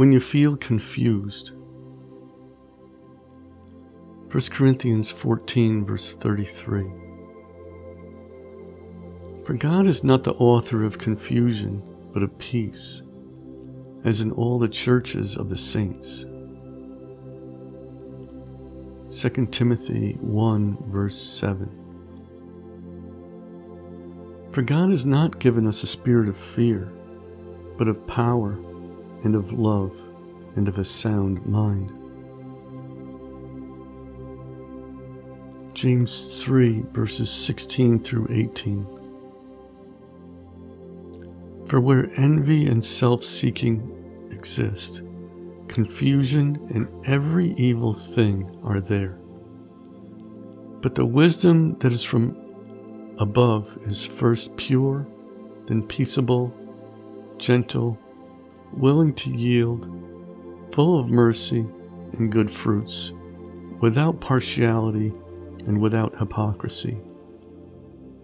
when you feel confused. 1 Corinthians 14, verse 33. For God is not the author of confusion, but of peace, as in all the churches of the saints. 2 Timothy 1, verse 7. For God has not given us a spirit of fear, but of power, and of love, and of a sound mind. James 3, verses 16 through 18. For where envy and self seeking exist, confusion and every evil thing are there. But the wisdom that is from above is first pure, then peaceable, gentle, willing to yield, full of mercy and good fruits, without partiality and without hypocrisy.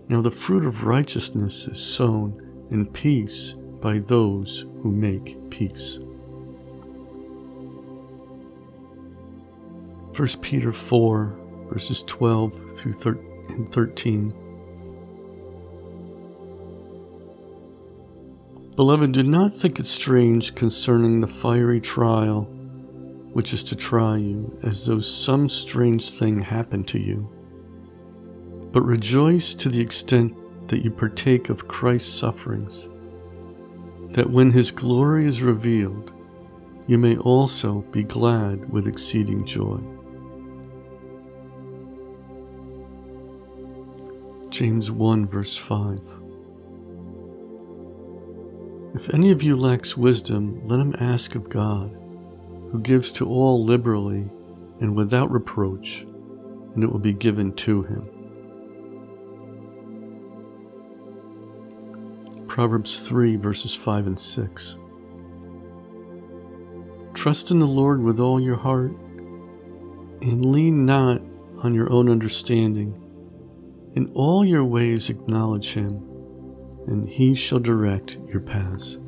Now the fruit of righteousness is sown in peace by those who make peace. 1 Peter 4, verses 12 through 13. Beloved, do not think it strange concerning the fiery trial which is to try you, as though some strange thing happened to you. But rejoice to the extent that you partake of Christ's sufferings, that when his glory is revealed, you may also be glad with exceeding joy. James 1 verse 5 if any of you lacks wisdom, let him ask of God, who gives to all liberally and without reproach, and it will be given to him. Proverbs 3, verses 5 and 6. Trust in the Lord with all your heart, and lean not on your own understanding. In all your ways acknowledge him and he shall direct your paths.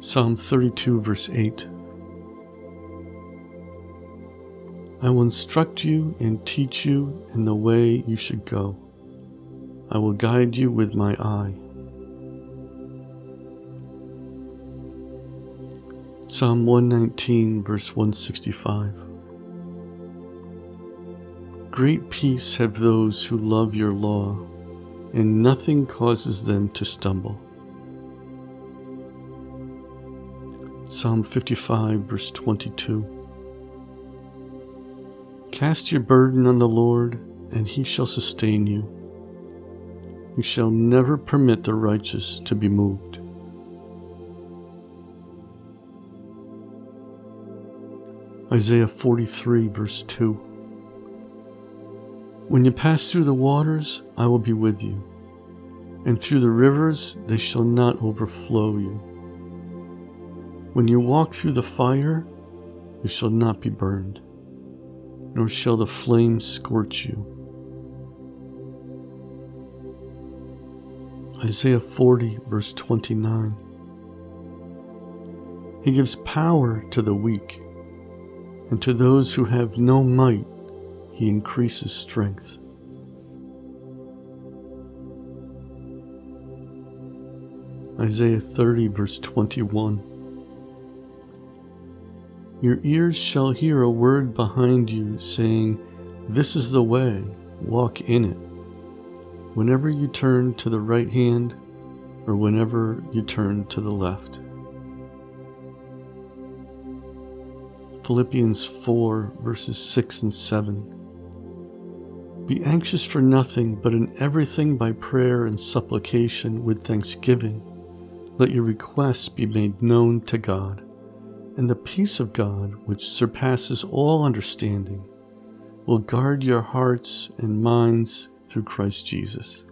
Psalm 32, verse 8 I will instruct you and teach you in the way you should go. I will guide you with my eye. Psalm 119, verse 165 Great peace have those who love your law, and nothing causes them to stumble. Psalm 55, verse 22. Cast your burden on the Lord, and he shall sustain you. He shall never permit the righteous to be moved. Isaiah 43, verse 2. When you pass through the waters, I will be with you, and through the rivers, they shall not overflow you. When you walk through the fire, you shall not be burned, nor shall the flames scorch you. Isaiah 40, verse 29. He gives power to the weak, and to those who have no might, he increases strength. Isaiah 30, verse 21. Your ears shall hear a word behind you saying, This is the way, walk in it. Whenever you turn to the right hand, or whenever you turn to the left. Philippians 4, verses 6 and 7. Be anxious for nothing, but in everything by prayer and supplication with thanksgiving. Let your requests be made known to God, and the peace of God, which surpasses all understanding, will guard your hearts and minds through Christ Jesus.